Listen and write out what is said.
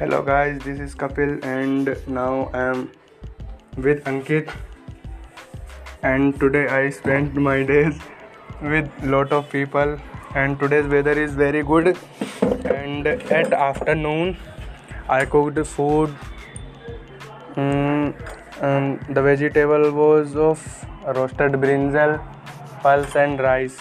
Hello guys, this is Kapil and now I am with Ankit. And today I spent my days with lot of people and today's weather is very good. And at afternoon I cooked food. Mm, and the vegetable was of roasted brinjal pulse and rice.